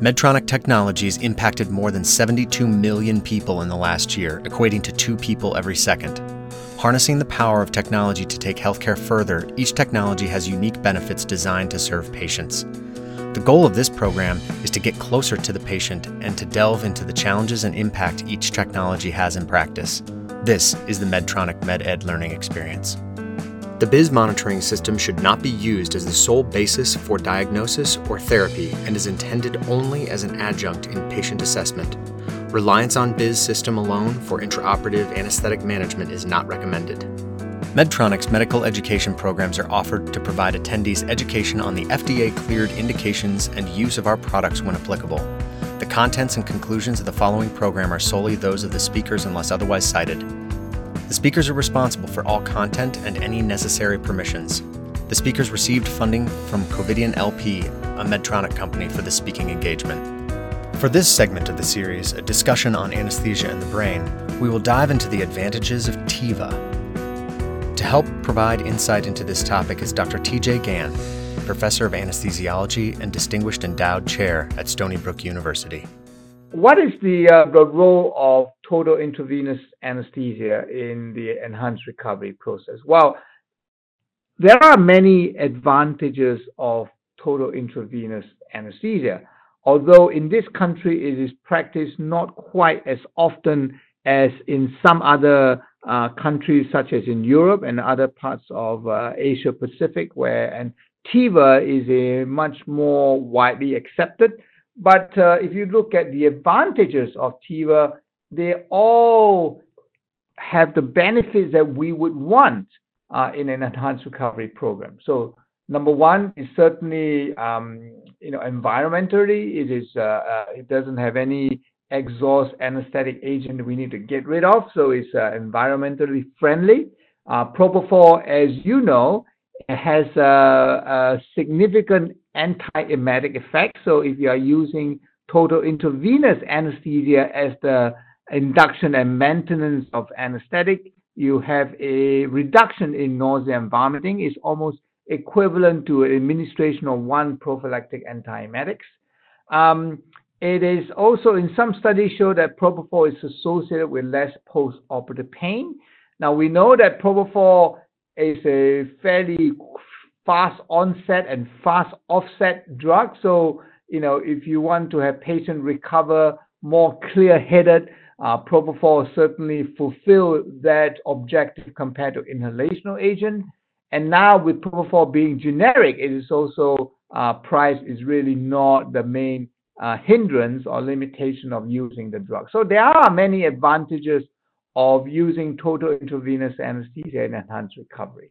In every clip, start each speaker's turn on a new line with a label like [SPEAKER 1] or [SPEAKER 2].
[SPEAKER 1] Medtronic Technologies impacted more than 72 million people in the last year, equating to two people every second. Harnessing the power of technology to take healthcare further, each technology has unique benefits designed to serve patients. The goal of this program is to get closer to the patient and to delve into the challenges and impact each technology has in practice. This is the Medtronic MedEd learning experience. The BIS monitoring system should not be used as the sole basis for diagnosis or therapy and is intended only as an adjunct in patient assessment. Reliance on BIS system alone for intraoperative anesthetic management is not recommended. Medtronic's medical education programs are offered to provide attendees education on the FDA cleared indications and use of our products when applicable. The contents and conclusions of the following program are solely those of the speakers unless otherwise cited. The speakers are responsible for all content and any necessary permissions. The speakers received funding from Covidien LP, a Medtronic company, for the speaking engagement. For this segment of the series, a discussion on anesthesia in the brain, we will dive into the advantages of TIVA. To help provide insight into this topic is Dr. TJ Gan, Professor of Anesthesiology and Distinguished Endowed Chair at Stony Brook University.
[SPEAKER 2] What is the, uh, the role of total intravenous anesthesia in the enhanced recovery process? Well, there are many advantages of total intravenous anesthesia, although in this country it is practiced not quite as often as in some other uh, countries, such as in Europe and other parts of uh, Asia Pacific, where and TIVA is a much more widely accepted. But uh, if you look at the advantages of TIVA, they all have the benefits that we would want uh, in an enhanced recovery program. So number one is certainly um, you know environmentally it is uh, uh, it doesn't have any exhaust anesthetic agent we need to get rid of, so it's uh, environmentally friendly. Uh, propofol, as you know, has a, a significant anti-emetic effect. So if you are using total intravenous anesthesia as the induction and maintenance of anesthetic, you have a reduction in nausea and vomiting. It's almost equivalent to administration of one prophylactic antiemetics. Um, it is also in some studies show that propofol is associated with less post-operative pain. Now we know that propofol is a fairly fast onset and fast offset drug. So, you know, if you want to have patient recover more clear-headed, uh, propofol certainly fulfill that objective compared to inhalational agent. And now with propofol being generic, it is also uh, price is really not the main uh, hindrance or limitation of using the drug. So there are many advantages of using total intravenous anesthesia in enhanced recovery.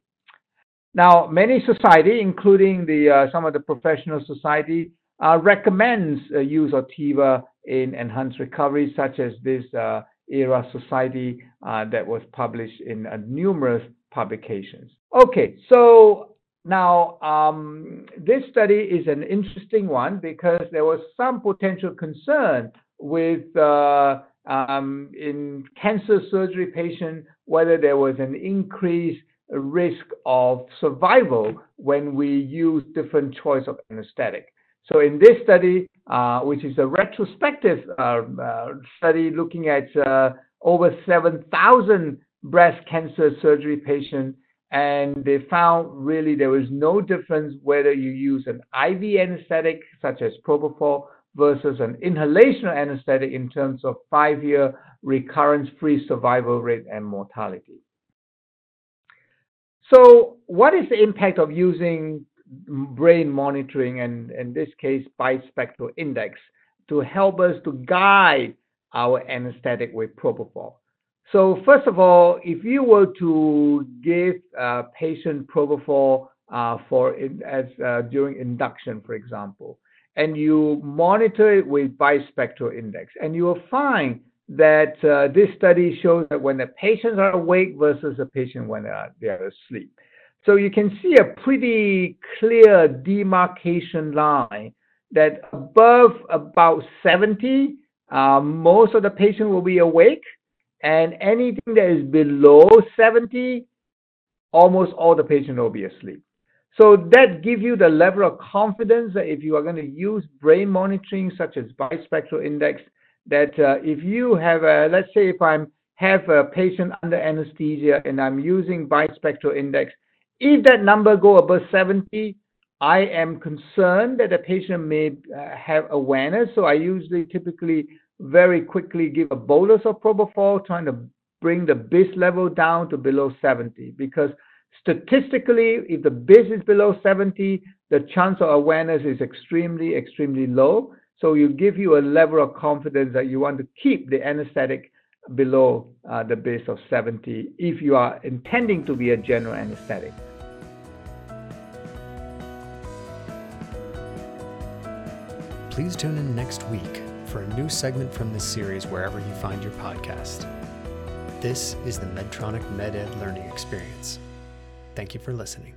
[SPEAKER 2] Now, many society, including the uh, some of the professional society, recommends uh, use of TIVA in enhanced recovery, such as this uh, ERA society uh, that was published in uh, numerous publications. Okay, so now um, this study is an interesting one because there was some potential concern with um, in cancer surgery patient whether there was an increase risk of survival when we use different choice of anesthetic. So in this study, uh, which is a retrospective uh, uh, study looking at over 7,000 breast cancer surgery patients, and they found really there was no difference whether you use an IV anesthetic such as propofol versus an inhalational anesthetic in terms of five-year recurrence-free survival rate and mortality. So what is the impact of using brain monitoring and in this case bispectral index to help us to guide our anesthetic with propofol? So first of all, if you were to give a patient propofol uh, for in, as uh, during induction, for example, and you monitor it with bispectral index, and you will find that uh, this study shows that when the patients are awake versus the patient when they are, they are asleep. So you can see a pretty clear demarcation line that above about 70, uh, most of the patient will be awake, and anything that is below 70, almost all the patient will be asleep. So that gives you the level of confidence that if you are going to use brain monitoring such as bispectral index, that uh, if you have a, let's say if I'm have a patient under anesthesia and I'm using bispectral index, if that number go above 70, I am concerned that the patient may uh, have awareness. So I usually typically very quickly give a bolus of propofol, trying to bring the BIS level down to below 70 because statistically, if the BIS is below 70, the chance of awareness is extremely, extremely low. So you give you a level of confidence that you want to keep the anesthetic below uh, the base of 70 if you are intending to be a general anesthetic.
[SPEAKER 1] Please tune in next week for a new segment from this series wherever you find your podcast. This is the Medtronic MedEd Learning Experience. Thank you for listening.